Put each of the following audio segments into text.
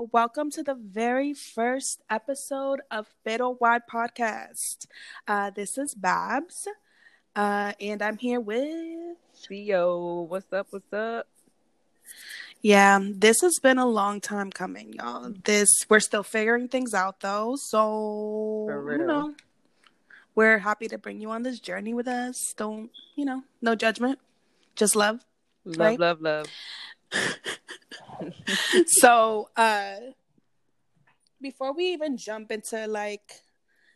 So, welcome to the very first episode of Pero Why Podcast. Uh, this is Babs, uh, and I'm here with Xio. What's up? What's up? Yeah, this has been a long time coming, y'all. This we're still figuring things out though, so you know, we're happy to bring you on this journey with us. Don't you know? No judgment, just love. Love, right? love, love. so, uh, before we even jump into like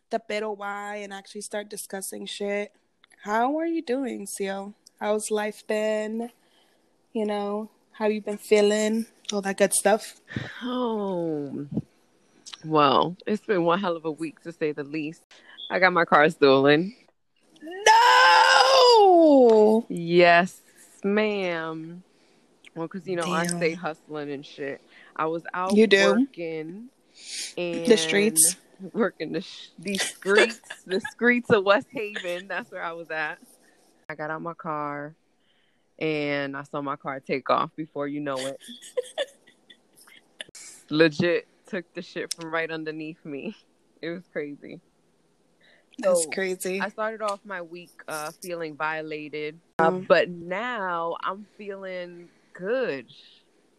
the pero why and actually start discussing shit, how are you doing, Xio? How's life been? You know, how you been feeling? All that good stuff. Oh, well, it's been one hell of a week to say the least. I got my car stolen. No. Yes, ma'am. Well, because you know Damn. I stay hustling and shit. I was out you do. working and the streets, working the sh- streets, the streets of West Haven. That's where I was at. I got out my car and I saw my car take off before you know it. Legit took the shit from right underneath me. It was crazy. That's so crazy. I started off my week uh, feeling violated, uh, mm. but now I'm feeling good.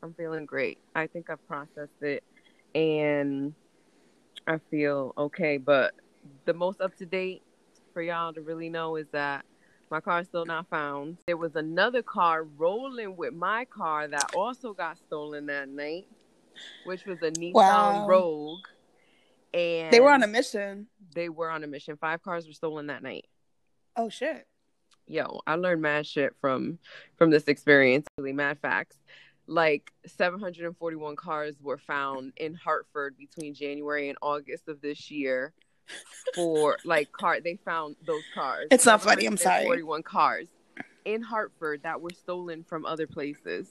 I'm feeling great. I think I've processed it and I feel okay. But the most up to date for y'all to really know is that my car is still not found. There was another car rolling with my car that also got stolen that night, which was a Nissan wow. Rogue. And they were on a mission. They were on a mission. Five cars were stolen that night. Oh shit yo, I learned mad shit from from this experience. Really mad facts. Like 741 cars were found in Hartford between January and August of this year. For like car, they found those cars. It's not funny. I'm sorry. 41 cars in Hartford that were stolen from other places.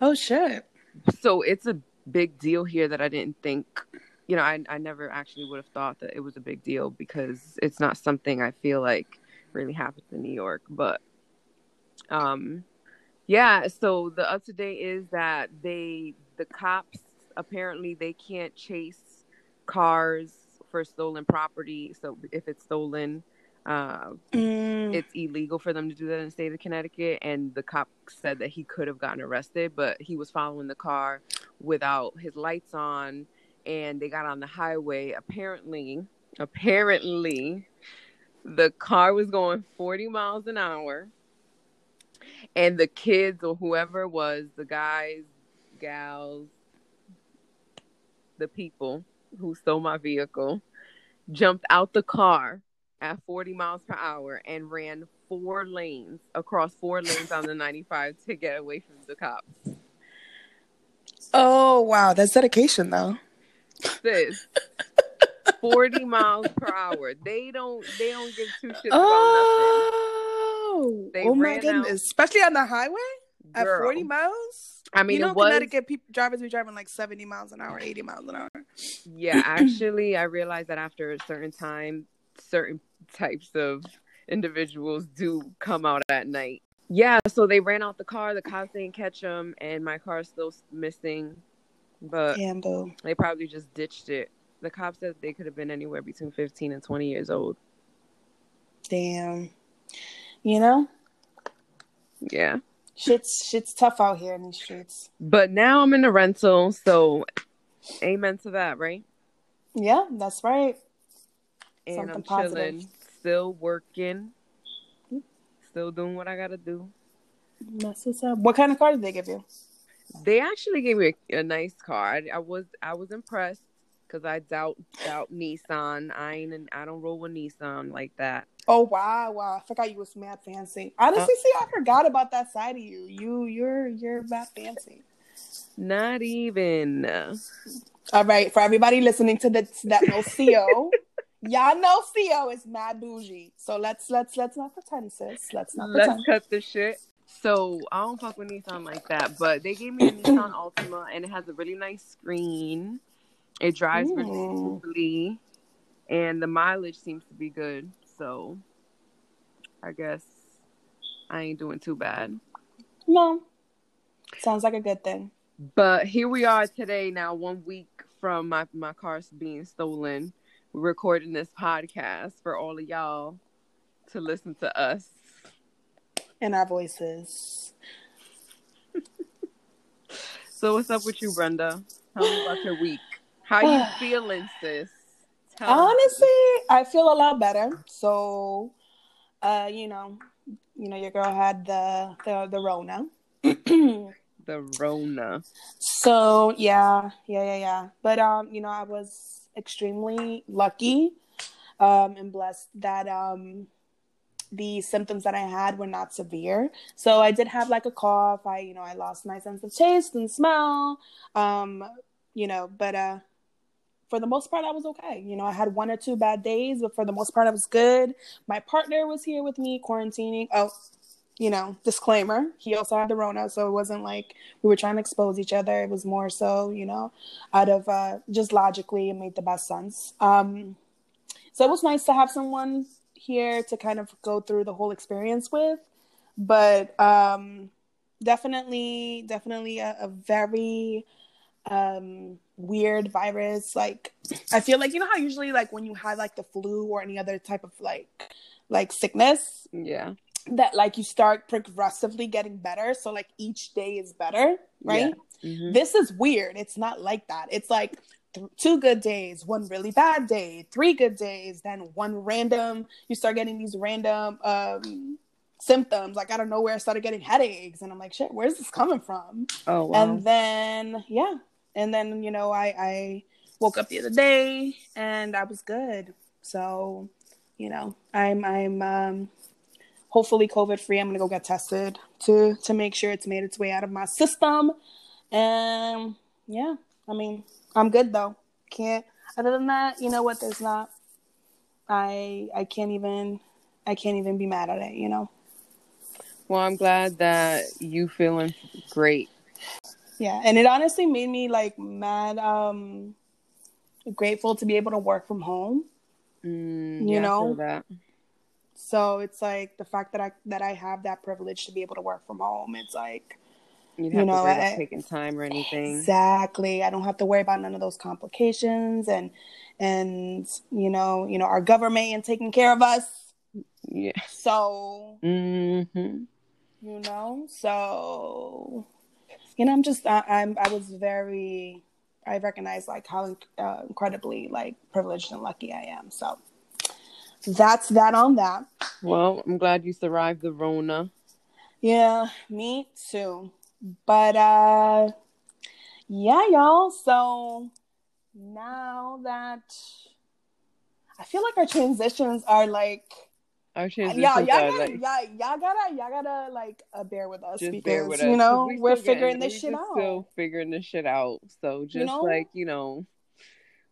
Oh shit! So it's a big deal here that I didn't think. You know, I I never actually would have thought that it was a big deal because it's not something I feel like really happens in New York. But um yeah, so the up to date is that they the cops apparently they can't chase cars for stolen property. So if it's stolen, uh, mm. it's illegal for them to do that in the state of Connecticut. And the cop said that he could have gotten arrested, but he was following the car without his lights on, and they got on the highway. Apparently, apparently, the car was going 40 miles an hour and the kids or whoever was the guys gals the people who stole my vehicle jumped out the car at 40 miles per hour and ran four lanes across four lanes on the 95 to get away from the cops. Oh wow. That's dedication though. Sis 40 miles per hour. They don't they don't give two shits oh, about nothing. Oh, they oh my goodness. Out. Especially on the highway Girl. at 40 miles. I mean, you know, was... Connecticut people drivers be driving like 70 miles an hour, 80 miles an hour. Yeah, actually, I realized that after a certain time, certain types of individuals do come out at night. Yeah, so they ran out the car. The cops didn't catch them, and my car is still missing. But Damn, they probably just ditched it the cops said they could have been anywhere between 15 and 20 years old. Damn. You know? Yeah. Shit's shit's tough out here in these streets. But now I'm in a rental, so amen to that, right? Yeah, that's right. And Something I'm positive. chilling, still working, still doing what I gotta do. That's what's up. What kind of car did they give you? They actually gave me a, a nice car. I, I was I was impressed because I doubt doubt Nissan. I ain't an, I don't roll with Nissan like that. Oh wow, wow! I forgot you was mad fancy. Honestly, uh, see, I forgot about that side of you. You, you're, you're mad fancy. Not even. All right, for everybody listening to this that no Xio, y'all know Xio is mad bougie. So let's let's let's not pretend, sis. Let's not. Let's cut the shit. So I don't fuck with Nissan like that, but they gave me a Nissan Altima, and it has a really nice screen. It drives Ooh. really smoothly, and the mileage seems to be good. So, I guess I ain't doing too bad. No, sounds like a good thing. But here we are today, now one week from my, my car being stolen. We're recording this podcast for all of y'all to listen to us. And our voices. so what's up with you, Brenda? Tell me about your week. How you feeling, sis? Tell Honestly, me. I feel a lot better. So uh, you know, you know, your girl had the the, the Rona. the Rona. So yeah, yeah, yeah, yeah. But um, you know, I was extremely lucky um and blessed that um the symptoms that I had were not severe. So I did have like a cough. I, you know, I lost my sense of taste and smell. Um, you know, but uh for the most part, I was okay. You know, I had one or two bad days, but for the most part, I was good. My partner was here with me quarantining. Oh, you know, disclaimer, he also had the Rona, so it wasn't like we were trying to expose each other. It was more so, you know, out of uh, just logically, it made the best sense. Um, so it was nice to have someone here to kind of go through the whole experience with, but um, definitely, definitely a, a very um weird virus like i feel like you know how usually like when you have like the flu or any other type of like like sickness? Yeah. That like you start progressively getting better so like each day is better right? Yeah. mm-hmm. this is weird. It's not like that. It's like th- two good days one really bad day three good days then one random you start getting these random um symptoms like out of nowhere I started getting headaches and i'm like shit where's this coming from? Oh wow. and then yeah and then you know I I woke up the other day and I was good. So, you know, I'm I'm um hopefully COVID free. I'm gonna go get tested to to make sure it's made its way out of my system. And yeah, I mean, I'm good though. Can't other than that, you know what, there's not I I can't even I can't even be mad at it, you know. Well, I'm glad that you feeling great yeah, and it honestly made me like mad um grateful to be able to work from home. Mm, you yeah, know that. So it's like the fact that I that I have that privilege to be able to work from home. It's like you, you know, I, taking time or anything. Exactly. I don't have to worry about none of those complications and and you know, you know, our government and taking care of us. Yeah. So mm-hmm. you know, so you know, I'm just I, I'm I was very I recognize like how uh, incredibly like privileged and lucky I am. So that's that on that. Well, I'm glad you survived the Rona. Yeah, me too. But uh yeah, y'all. So now that I feel like our transitions are like our transitions yeah, y'all, gotta, like, y'all, y'all gotta, y'all gotta like uh, bear with us because with you know we are figuring this shit out. Still figuring this shit out. So just you know? like you know,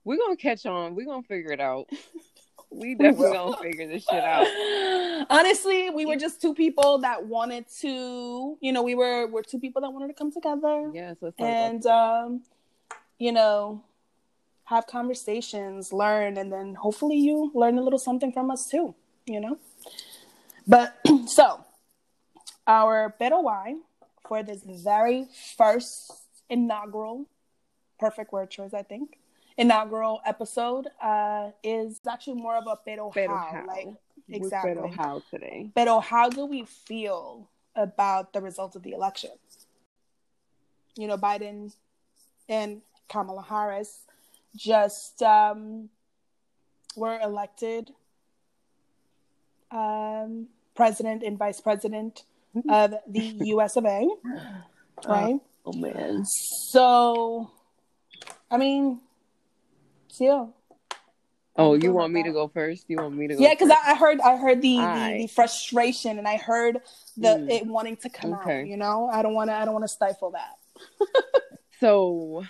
we're gonna catch on. We're gonna figure it out. we definitely gonna figure this shit out. Honestly, we were just two people that wanted to, you know, we were we're two people that wanted to come together. Yes, and um, you know, have conversations, learn, and then hopefully you learn a little something from us too. You know. But so, our pero why for this very first inaugural, perfect word choice, I think, inaugural episode uh, is actually more of a pero how, how. like exactly pero how today. Pero how do we feel about the results of the election? You know, Biden and Kamala Harris just um, were elected um, president and vice president mm-hmm. of the U.S. of A. Right. Oh, oh man. So, I mean, yeah. Oh, you want me to go first? You want me to go? Yeah, because I, I, heard I heard the, the, the, frustration and I heard the mm. it wanting to come okay. out. You know, I don't want to I don't want to stifle that. so,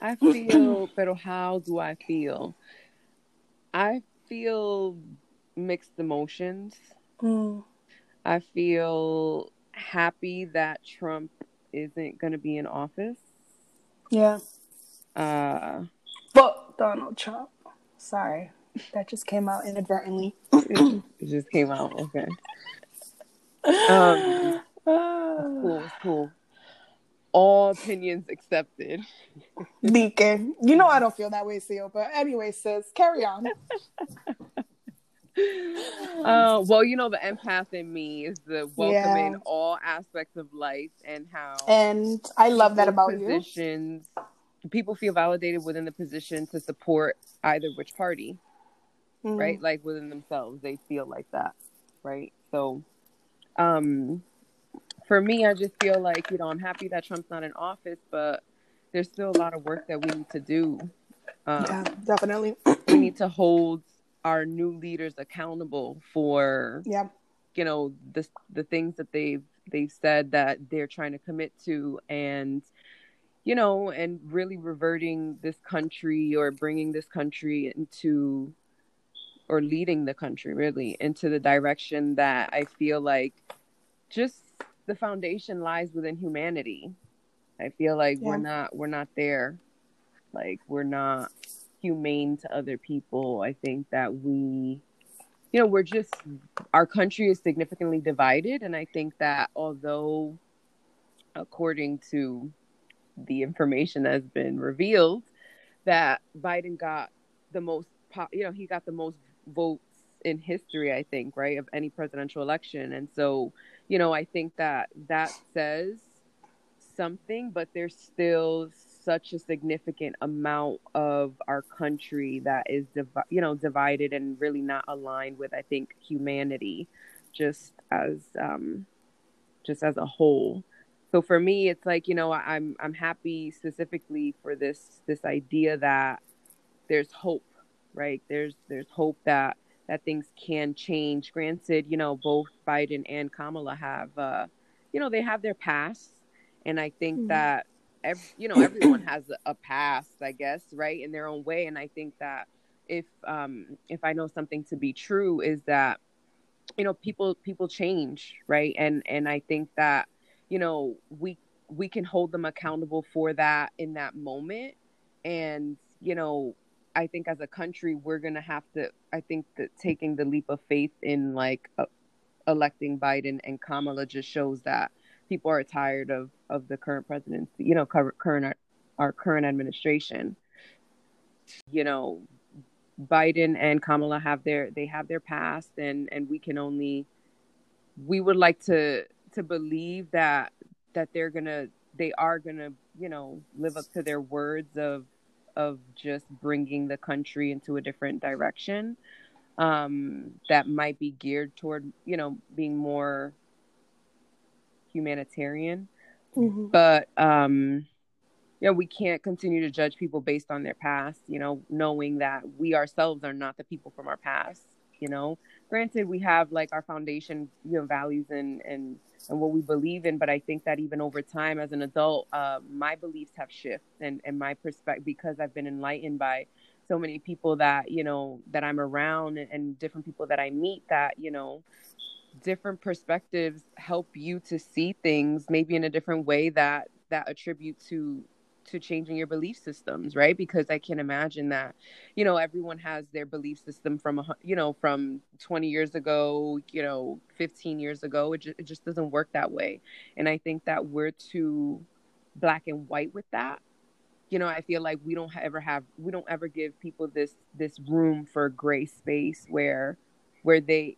I feel, pero how do I feel? I feel mixed emotions. Mm. I feel happy that Trump isn't going to be in office. Yeah. Uh, but Donald Trump. Sorry, that just came out inadvertently. it, just came out. Okay. Um, cool, cool. All opinions accepted. Deacon. You know I don't feel that way, Xio. But anyway, sis, carry on. uh, well, you know, the empath in me is the welcoming yeah. all aspects of life and how. And I love that about positions, you. People feel validated within the position to support either which party, mm-hmm. right? Like within themselves, they feel like that, right? So, um, for me, I just feel like you know I'm happy that Trump's not in office, but there's still a lot of work that we need to do. Um, yeah, definitely. we need to hold our new leaders accountable for yeah you know the the things that they've they've said that they're trying to commit to and you know and really reverting this country or bringing this country into or leading the country really into the direction that I feel like just the foundation lies within humanity. I feel like yeah. we're not we're not there. Like we're not humane to other people. I think that we, you know, we're just, our country is significantly divided. And I think that although, according to the information that has been revealed, that Biden got the most, you know, he got the most votes in history, I think, right, of any presidential election. And so, you know, I think that that says something, but there's still such a significant amount of our country that is you know divided and really not aligned with I think humanity just as um just as a whole. So for me it's like, you know, I'm I'm happy specifically for this this idea that there's hope, right? There's there's hope that that things can change. Granted, you know, both Biden and Kamala have uh you know, they have their past and I think mm-hmm. that every, you know everyone has a, past i guess right in their own way and i think that if um if i know something to be true is that you know people people change right and and i think that you know we we can hold them accountable for that in that moment and you know i think as a country we're gonna have to i think that taking the leap of faith in like uh, electing biden and kamala just shows that people are tired of of the current presidency, you know, current our current administration. You know, Biden and Kamala have their they have their past, and and we can only we would like to to believe that that they're gonna they are gonna you know live up to their words of of just bringing the country into a different direction um, that might be geared toward you know being more humanitarian. Mm-hmm. But um you know, we can't continue to judge people based on their past, you know, knowing that we ourselves are not the people from our past, you know. Granted, we have like our foundation, you know, values and and and what we believe in, but I think that even over time as an adult, uh, my beliefs have shifted and and my perspective because I've been enlightened by so many people that you know that I'm around and, and different people that I meet that you know different perspectives help you to see things maybe in a different way that that attribute to to changing your belief systems right? Because i can imagine that you know everyone has their belief system from a you know from 20 years ago you know 15 years ago. It, just, it just doesn't work that way. And i think that we're too black and white with that. You know i feel like we don't ever have we don't ever give people this this room for gray space where where they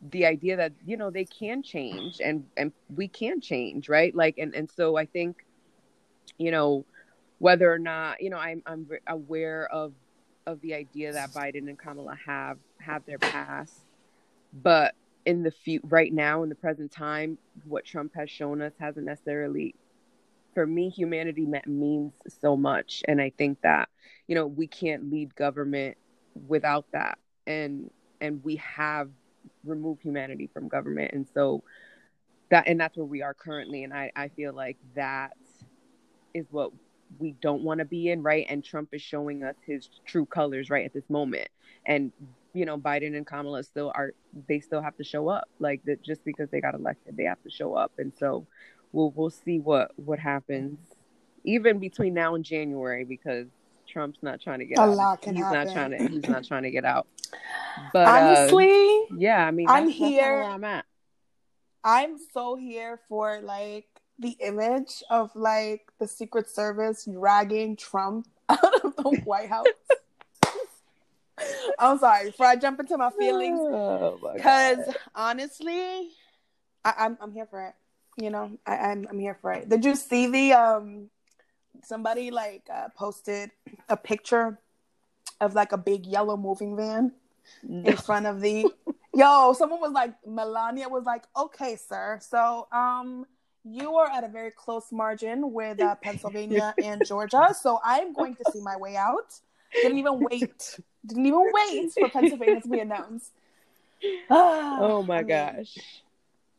the idea that you know they can change and and we can change right? Like and and so i think you know whether or not you know i'm i'm aware of of the idea that biden and kamala have have their past but in the few right now in the present time what trump has shown us hasn't necessarily for me humanity means so much. And i think that you know we can't lead government without that. And and we have remove humanity from government and so that and that's where we are currently and i i feel like that is what we don't want to be in right and trump is showing us his true colors right at this moment and you know biden and kamala still are they still have to show up like that just because they got elected they have to show up and so we'll we'll see what what happens even between now and january because Trump's not trying to get a out. lot can he's happen. not trying to. He's not trying to get out. But honestly, uh, yeah, I mean, I'm here. I'm at. I'm so here for like the image of like the Secret Service dragging Trump out of the White House. I'm sorry, before I jump into my feelings, because oh honestly, I, am I'm, I'm here for it. You know, I, I'm I'm here for it. Did you see the um somebody like uh, posted a picture of like a big yellow moving van. In front of the yo someone was like melania was like okay sir. So um you are at a very close margin with uh, pennsylvania and georgia. So i'm going to see my way out. Didn't even wait. Didn't even wait for pennsylvania to be announced. Oh my I mean, gosh.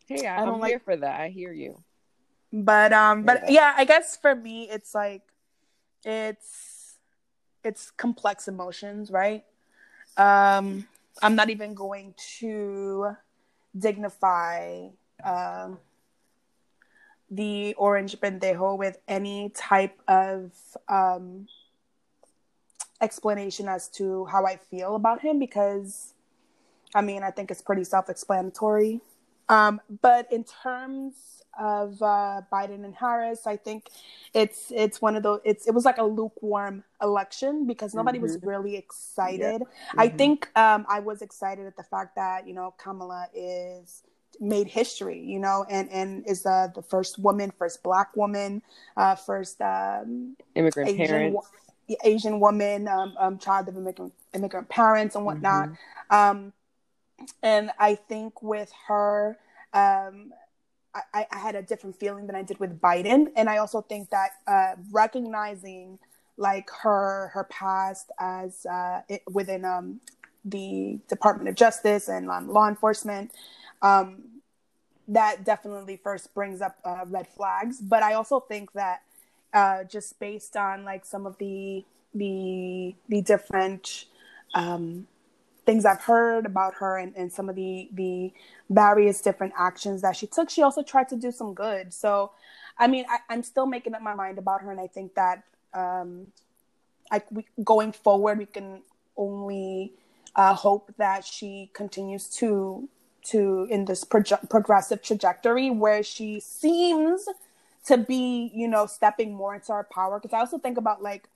Hey I, am like, here for that. I hear you. But um but yeah i guess for me it's like it's it's complex emotions right um i'm not even going to dignify um the orange pendejo with any type of um explanation as to how i feel about him because i mean i think it's pretty self-explanatory um but in terms of uh, Biden and Harris. I think it's it's one of those. It's it was like a lukewarm election because nobody mm-hmm. was really excited. Mm-hmm. I think um, I was excited at the fact that you know Kamala is made history, you know, and and is the the first woman, first black woman, uh, first um, immigrant Asian, parents. Asian woman, um, um, child of immigrant immigrant parents and whatnot. Mm-hmm. Um, and I think with her, um, I, I, had a different feeling than I did with Biden, and I also think that uh, recognizing like her her past as uh, it, within um, the Department of Justice and um, law enforcement, um, that definitely first brings up uh, red flags. But I also think that uh, just based on like some of the the the different um, things I've heard about her and, and some of the the various different actions that she took, she also tried to do some good. So, I mean, I, am still making up my mind about her, and I think that um, I we, going forward, we can only uh, hope that she continues to to in this proje- progressive trajectory where she seems to be, you know, stepping more into her power. Because I also think about like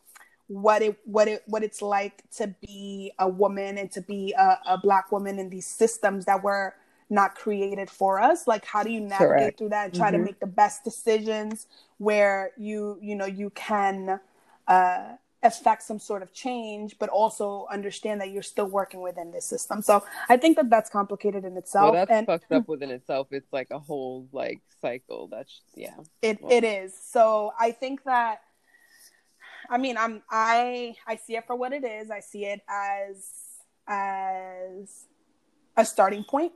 what it what it what it's like to be a woman and to be a, a black woman in these systems that were not created for us like how do you navigate Correct. through that and try mm-hmm. to make the best decisions where you you know you can uh affect some sort of change but also understand that you're still working within this system so i think that that's complicated in itself well, that's and, fucked up within itself it's like a whole like cycle that's yeah it, well. it is so i think that I mean, I'm I I see it for what it is. I see it as as a starting point.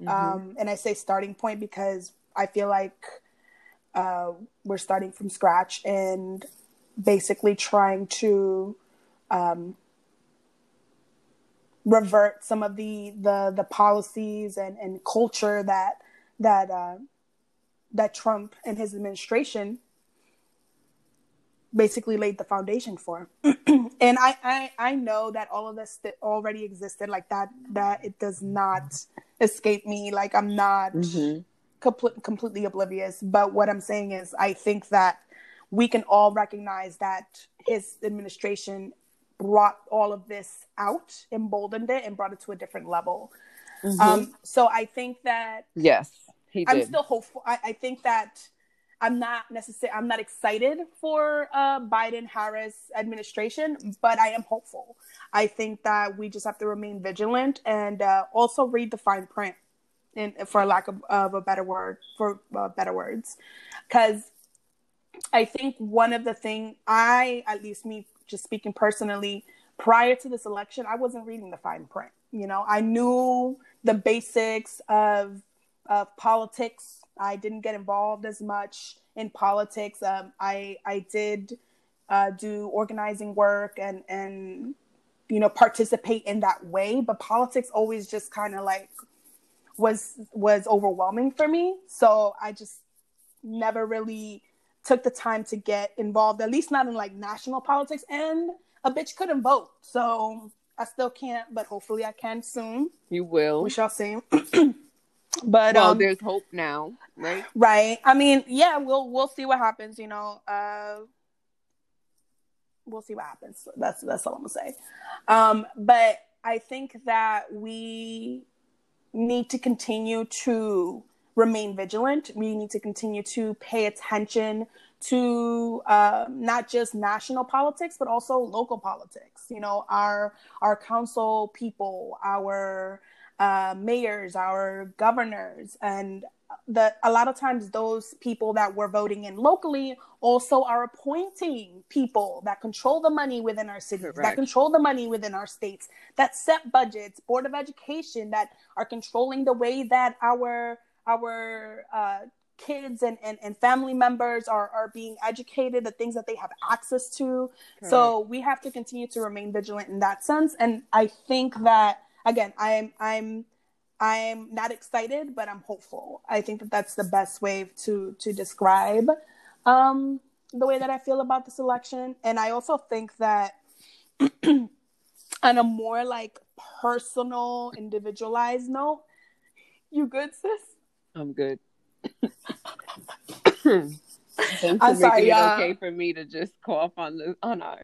Mm-hmm. Um, and I say starting point because I feel like uh, we're starting from scratch and basically trying to um, revert some of the the the policies and and culture that that uh, that Trump and his administration basically laid the foundation for. and I, I I know that all of this that already existed like that that it does not escape me like I'm not mm-hmm. complete, completely oblivious but what I'm saying is I think that we can all recognize that his administration brought all of this out emboldened it and brought it to a different level mm-hmm. um so I think that yes he did. I'm still hopeful I, I think that I'm not necessarily I'm not excited for uh, Biden Harris administration, but I am hopeful. I think that we just have to remain vigilant and uh, also read the fine print, in, for lack of, of a better word, for uh, better words, because I think one of the thing I, at least me, just speaking personally, prior to this election, I wasn't reading the fine print. You know, I knew the basics of of politics I didn't get involved as much in politics. Um, I I did uh, do organizing work and and you know participate in that way, but politics always just kind of like was was overwhelming for me. So I just never really took the time to get involved, at least not in like national politics. And a bitch couldn't vote, so I still can't. But hopefully, I can soon. You will. We shall see. But well, um, there's hope now, right? right. I mean, yeah, we'll we'll see what happens. You know, uh, we'll see what happens. That's that's all I'm gonna say. Um, but I think that we need to continue to remain vigilant. We need to continue to pay attention to uh, not just national politics but also local politics. You know, our our council people, our uh, mayors, our governors, and the a lot of times those people that we're voting in locally also are appointing people that control the money within our cities, Correct. that control the money within our states, that set budgets, board of education that are controlling the way that our our uh, kids and, and, and family members are, are being educated, the things that they have access to. So we have to continue to remain vigilant in that sense. And I think that again, I'm I'm I'm not excited, but I'm hopeful. I think that that's the best way to to describe um, the way that I feel about this election. And I also think that on a more like personal, individualized note, you good, sis? I'm good. Thanks I'm sorry, y'all. okay for me to just cough on the on our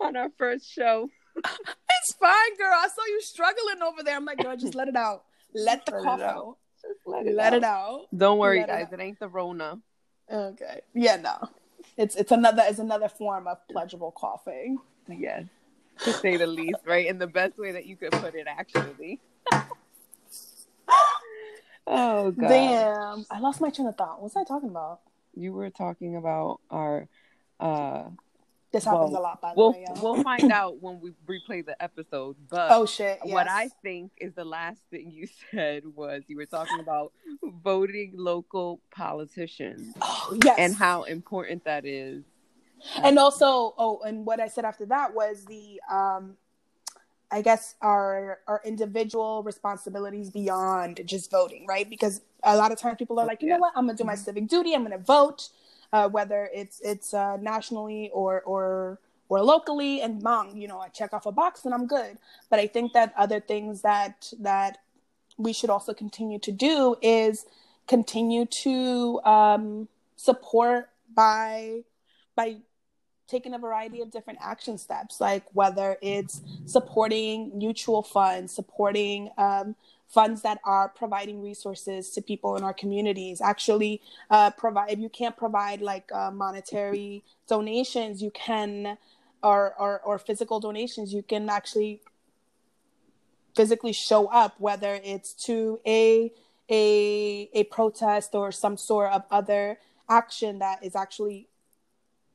on our first show. It's fine, girl. I saw you struggling over there. I'm like, girl, just let it out. Let the Let it cough out. out. Just let Let it out. Don't worry, Let it guys. out. It ain't the Rona. Okay. Yeah, no. It's it's another it's another form of pleasurable coughing. Yes, to say the least, right? In the best way that you could put it, actually. oh God! Damn. I lost my train of thought. What was I talking about? You were talking about our. uh This happens Well, a lot, by the We'll way. y'all. we'll find out when we replay the episode. But Oh shit. what. I think is the last thing you said was you were talking about voting local politicians oh, yes. and how important that is. and also oh and what i said after that was the um i guess our our individual responsibilities beyond just voting right because a lot of times people are like you Yeah. know what i'm gonna do my civic duty i'm gonna vote uh, whether it's it's uh, nationally or or or locally and mom you know i check off a box and i'm good. But i think that other things that that we should also continue to do is continue to um, support by by taking a variety of different action steps, like whether it's supporting mutual funds, supporting um, funds that are providing resources to people in our communities. Actually, uh, provide if you can't provide like uh, monetary donations, you can, or, or or physical donations, you can actually physically show up, whether it's to a a a protest or some sort of other action that is actually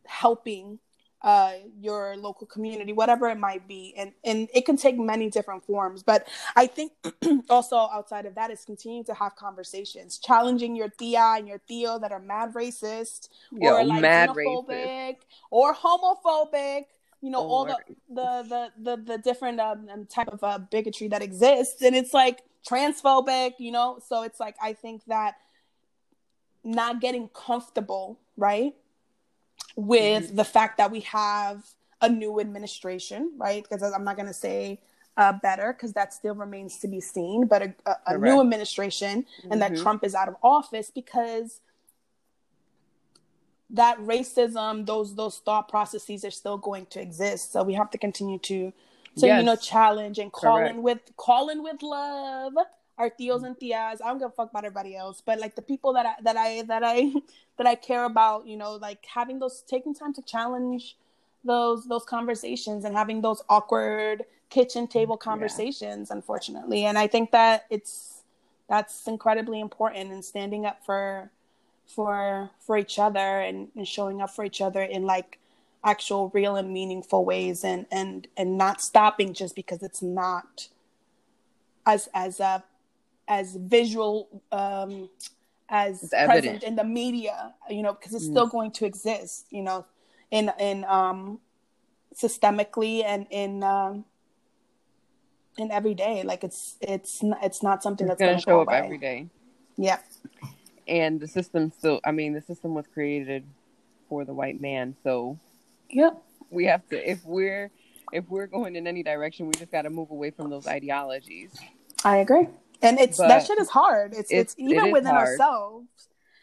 helping uh, your local community, whatever it might be, and and it can take many different forms. But I think also outside of that is continuing to have conversations, challenging your tia and your tío that are mad racist Yo, or like mad xenophobic racist. or homophobic. You know all the the the the, the different um, um, type of uh, bigotry that exists, and it's like transphobic. You know, so it's like I think that not getting comfortable, right? With the fact that we have a new administration, right? Because I'm not going to say uh, better because that still remains to be seen, but a, a, a new administration and that Mhm. Trump is out of office because that racism, those those thought processes are still going to exist. So we have to continue to to you know challenge and call Correct. in with call in with love our tios and tias. I don't give a fuck about everybody else, but like the people that I that I that I that I care about, you know, like having those taking time to challenge those those conversations and having those awkward kitchen mm, table conversations, unfortunately. And I think that it's that's incredibly important and standing up for for for each other and, and showing up for each other in like actual real and meaningful ways and and and not stopping just because it's not as as a as visual um as It's present evident. in the media you know because it's Mm. still going to exist you know in in um systemically and in um in every day like it's it's not, it's not something It's that's gonna show go up away every day. yeah And the system still I mean, the system was created for the white man, so yep we have to if we're if we're going in any direction, we just gotta move away from those ideologies. i agree And it's But that shit is hard. It's it's, it's- even is within hard. ourselves.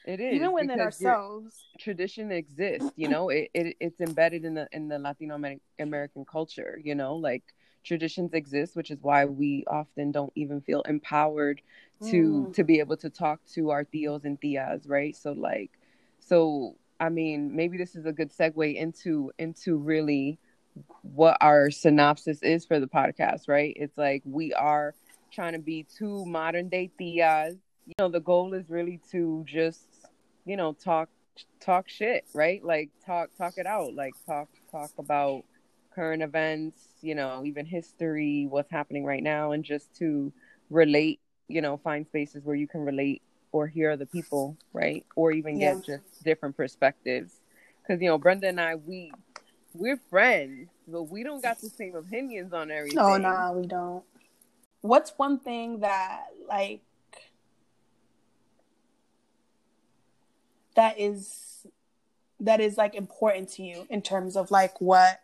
It is Even within ourselves. tradition exists you know it, it it's embedded in the in the latino american culture you know like traditions exist which is why we often don't even feel empowered to Mm. to be able to talk to our tios and tias right so like so i mean maybe this is a good segue into into really what our synopsis is for the podcast right it's like we are trying to be two modern day tias you know the goal is really to just you know talk talk shit, right? Like talk talk it out, like talk talk about current events, you know, even history, what's happening right now and just to relate, you know, find spaces where you can relate or hear other people, right? Or even Yeah. get just different perspectives. Cuz you know, Brenda and I we we're friends, but we don't got the same opinions on everything. Oh no, we don't. What's one thing that like that is that is like important to you in terms of like what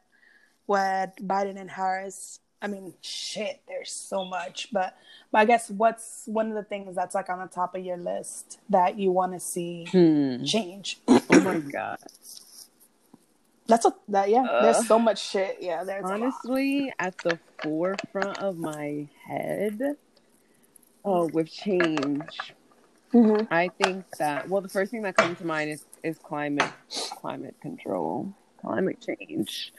what Biden and Harris I mean shit, there's so much, but but I guess what's one of the things that's like on the top of your list that you want to see Hmm. change? Oh my god. That's a that yeah. Uh, there's so much shit. Yeah, there's honestly at the forefront of my head oh with change Mhm. i think that well the first thing that comes to mind is is climate climate control climate change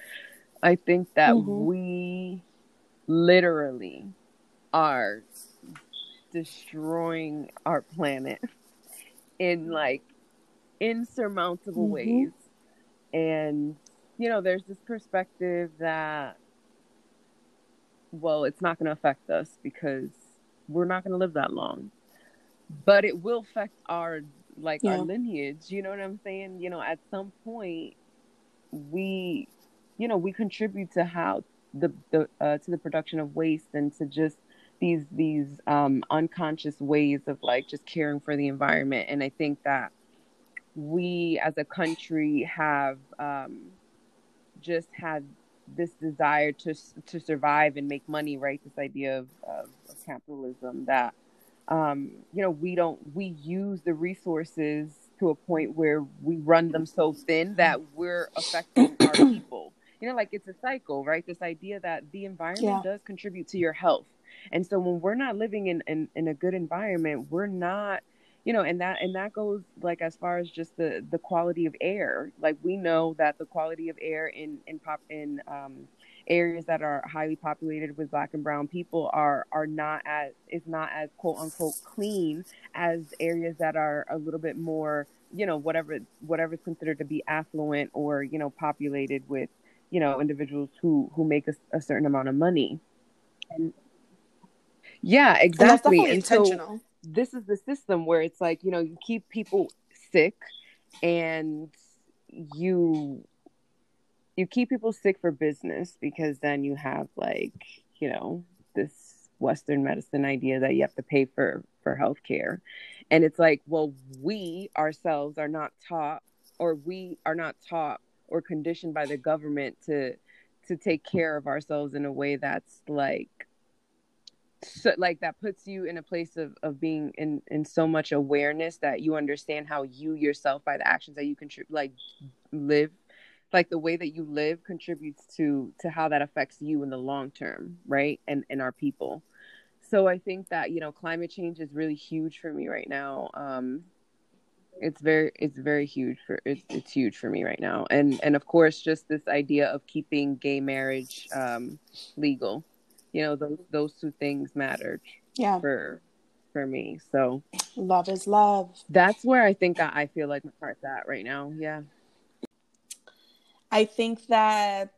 i think that Mhm. we literally are destroying our planet in like insurmountable Mhm. ways and you know there's this perspective that well it's not going to affect us because we're not going to live that long. But it will affect our like Yeah. our lineage you know what i'm saying? You know at some point we you know we contribute to how the the uh, to the production of waste and to just these these um unconscious ways of like just caring for the environment. And i think that we as a country have um just had this desire to to survive and make money right? This idea of, of, of capitalism that um you know we don't we use the resources to a point where we run them so thin that we're affecting our people. You know like it's a cycle right? This idea that the environment Yeah. does contribute to your health. And so when we're not living in, in in a good environment we're not you know and that and that goes like as far as just the the quality of air. Like we know that the quality of air in in pop in um areas that are highly populated with black and brown people are are not as is not as quote unquote clean as areas that are a little bit more you know whatever whatever is considered to be affluent or you know populated with you know individuals who who make a, a certain amount of money. And yeah And that's exactly. definitely and so intentional. This is the system where it's like you know you keep people sick and you you keep people sick for business because then you have like you know this western medicine idea that you have to pay for for healthcare. And it's like well we ourselves are not taught or we are not taught or conditioned by the government to to take care of ourselves in a way that's like so like that puts you in a place of, of being in in so much awareness that you understand how you yourself by the actions that you contribute like live like the way that you live contributes to to how that affects you in the long term right? And and our people. So i think that you know climate change is really huge for me right now. Um it's very it's very huge for it's, it's huge for me right now. And and of course just this idea of keeping gay marriage um legal you know those those two things mattered Yeah. for for me so Love is love. that's where i think i, I feel like my heart's at right now yeah I think that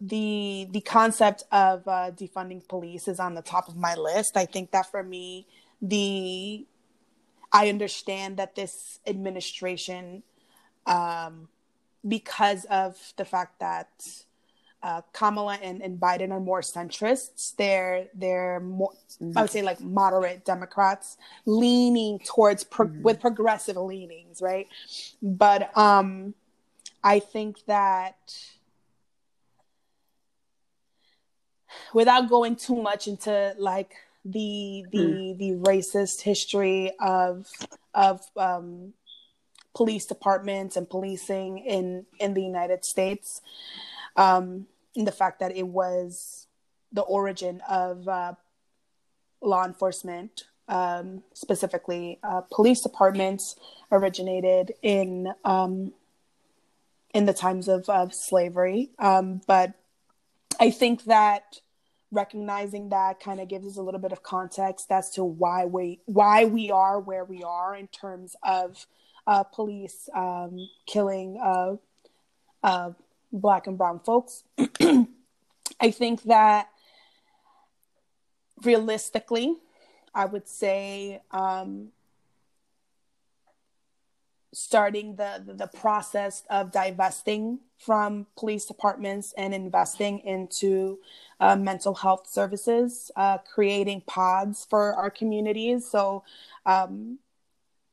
the the concept of uh, defunding police is on the top of my list. I think that for me, the I understand that this administration, um, because of the fact that uh, Kamala and, and Biden are more centrists, they're they're more I would say like moderate Democrats leaning towards pro- Mhm. with progressive leanings, right? But um I think that without going too much into like the the mm. the racist history of of um, police departments and policing in in the United States, um, the fact that it was the origin of uh, law enforcement, um, specifically uh, police departments, originated in um, in the times of, of slavery. Um, but I think that recognizing that kind of gives us a little bit of context as to why we why we are where we are in terms of uh, police um, killing uh, uh, black and brown folks. I think that realistically, I would say um, starting the, the, process of divesting from police departments and investing into uh, mental health services, uh, creating pods for our communities. So, um,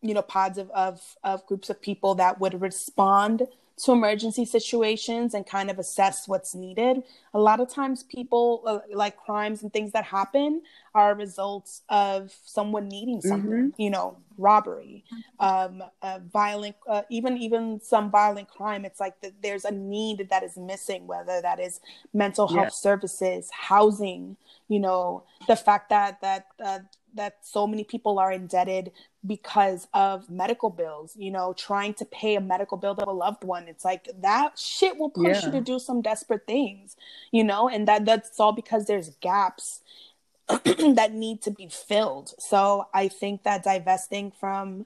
you know, pods of, of, of groups of people that would respond to emergency situations and kind of assess what's needed. A lot of times, people uh, like crimes and things that happen are results of someone needing something. Mm-hmm. You know, robbery, um, uh, violent, uh, even even some violent crime. It's like the, there's a need that is missing, whether that is mental health yeah. services, housing. You know, the fact that that uh, that so many people are indebted because of medical bills you know trying to pay a medical bill of a loved one it's like that shit will push yeah. you to do some desperate things you know and that that's all because there's gaps that need to be filled so i think that divesting from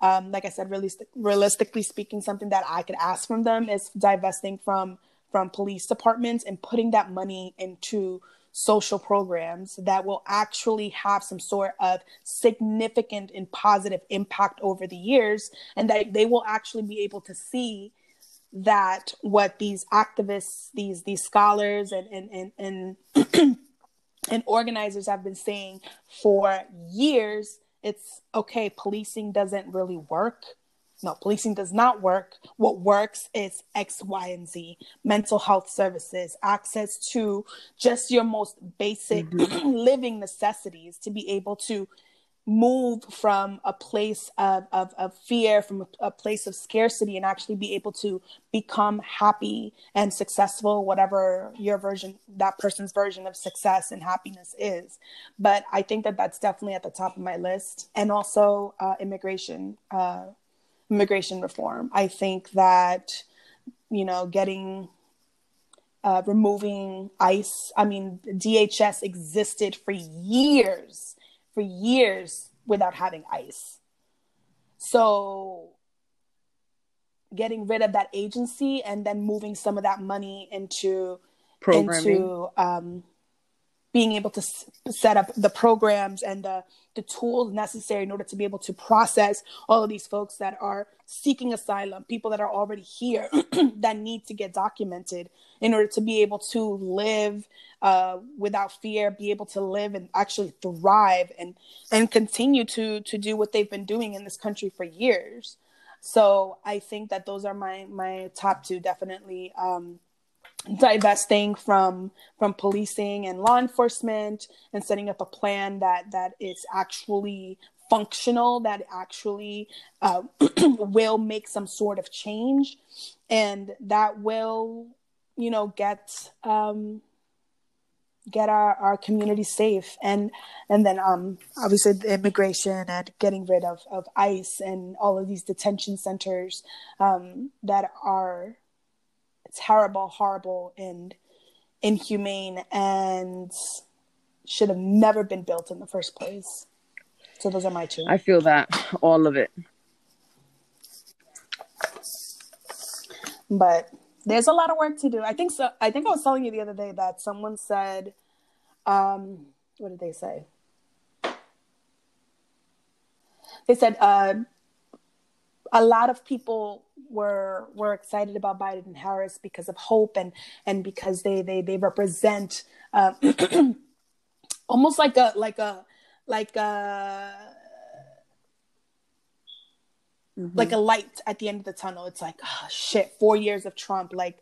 um, like i said really realistically speaking something that i could ask from them is divesting from from police departments and putting that money into social programs that will actually have some sort of significant and positive impact over the years and that they will actually be able to see that what these activists these these scholars and and and and, and organizers have been saying for years it's okay policing doesn't really work no, policing does not work. What works is X, Y, and Z mental health services, access to just your most basic mm-hmm. living necessities to be able to move from a place of, of, of fear, from a, a, place of scarcity, and actually be able to become happy and successful, whatever your version, that person's version of success and happiness is. But I think that that's definitely at the top of my list. And also uh, immigration. Uh, immigration reform. I think that, you know, getting, uh, removing ICE, I mean, DHS existed for years, for years without having ICE. So, getting rid of that agency and then moving some of that money into into um, being able to s- set up the programs and the, the tools necessary in order to be able to process all of these folks that are seeking asylum, people that are already here that need to get documented in order to be able to live uh, without fear, be able to live and actually thrive and and continue to to do what they've been doing in this country for years. So I think that those are my my top two definitely. Um, divesting from from policing and law enforcement and setting up a plan that that is actually functional that actually uh, will make some sort of change. And that will you know get um get our, our community safe. And and then um obviously the immigration and getting rid of of ICE and all of these detention centers um that are terrible, horrible, and inhumane, and should have never been built in the first place. So those are my two. I feel that all of it. But there's a lot of work to do. I think so. I think I was telling you the other day that someone said, um, what did they say? They said uh, a lot of people were were excited about Biden and Harris because of hope and and because they they they represent uh, almost like a like a like a mm-hmm. like a light at the end of the tunnel. It's like oh, shit, four years of Trump. Like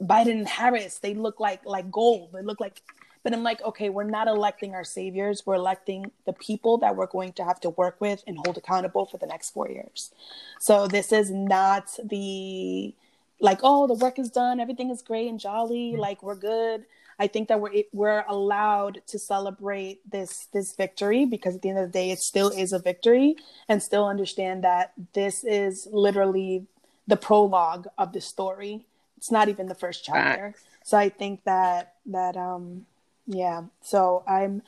Biden and Harris, they look like like gold. They look like But I'm like, okay, we're not electing our saviors. We're electing the people that we're going to have to work with and hold accountable for the next four years. So this is not the like, oh, the work is done, everything is great and jolly, like we're good. I think that we're we're allowed to celebrate this this victory because at the end of the day, it still is a victory, and still understand that this is literally the prologue of the story. It's not even the first chapter. So I think that that um yeah. So I'm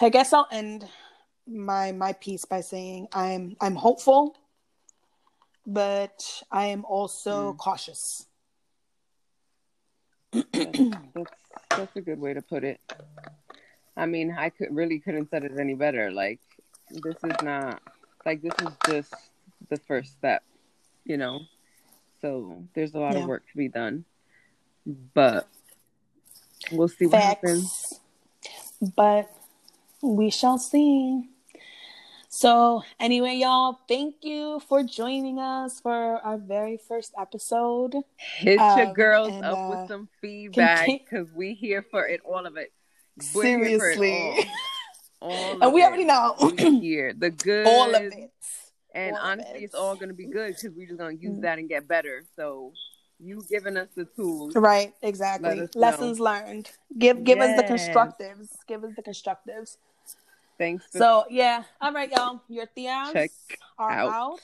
I guess I'll end my my piece by saying I'm I'm hopeful, but I am also mm. cautious. that's, that's a good way to put it. I mean, I could really couldn't said it any better. Like this is not like this is just the first step, you know. So there's a lot yeah. of work to be done, but we'll see what Facts. happens. But we shall see. So, anyway, y'all, thank you for joining us for our very first episode. Hit um, your girls and, up uh, with some feedback because we here for it, all of it. We're seriously. All. all and we it. already know. here. The good. All of it. And all honestly, it. it's all going to be good because we're just going to use mm-hmm. that and get better. So, you giving us the tools. Right, exactly. Lessons learned. Give give yes. us the constructives. Give us the constructives. Thanks. So yeah, all right, y'all. Your theas Check are out. out.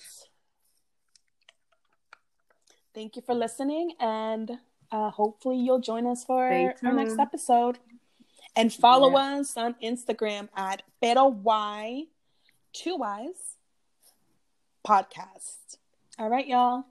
Thank you for listening, and uh, hopefully you'll join us for our next episode. And follow yeah. us on Instagram at Pero Why, two Wise podcast. All right, y'all.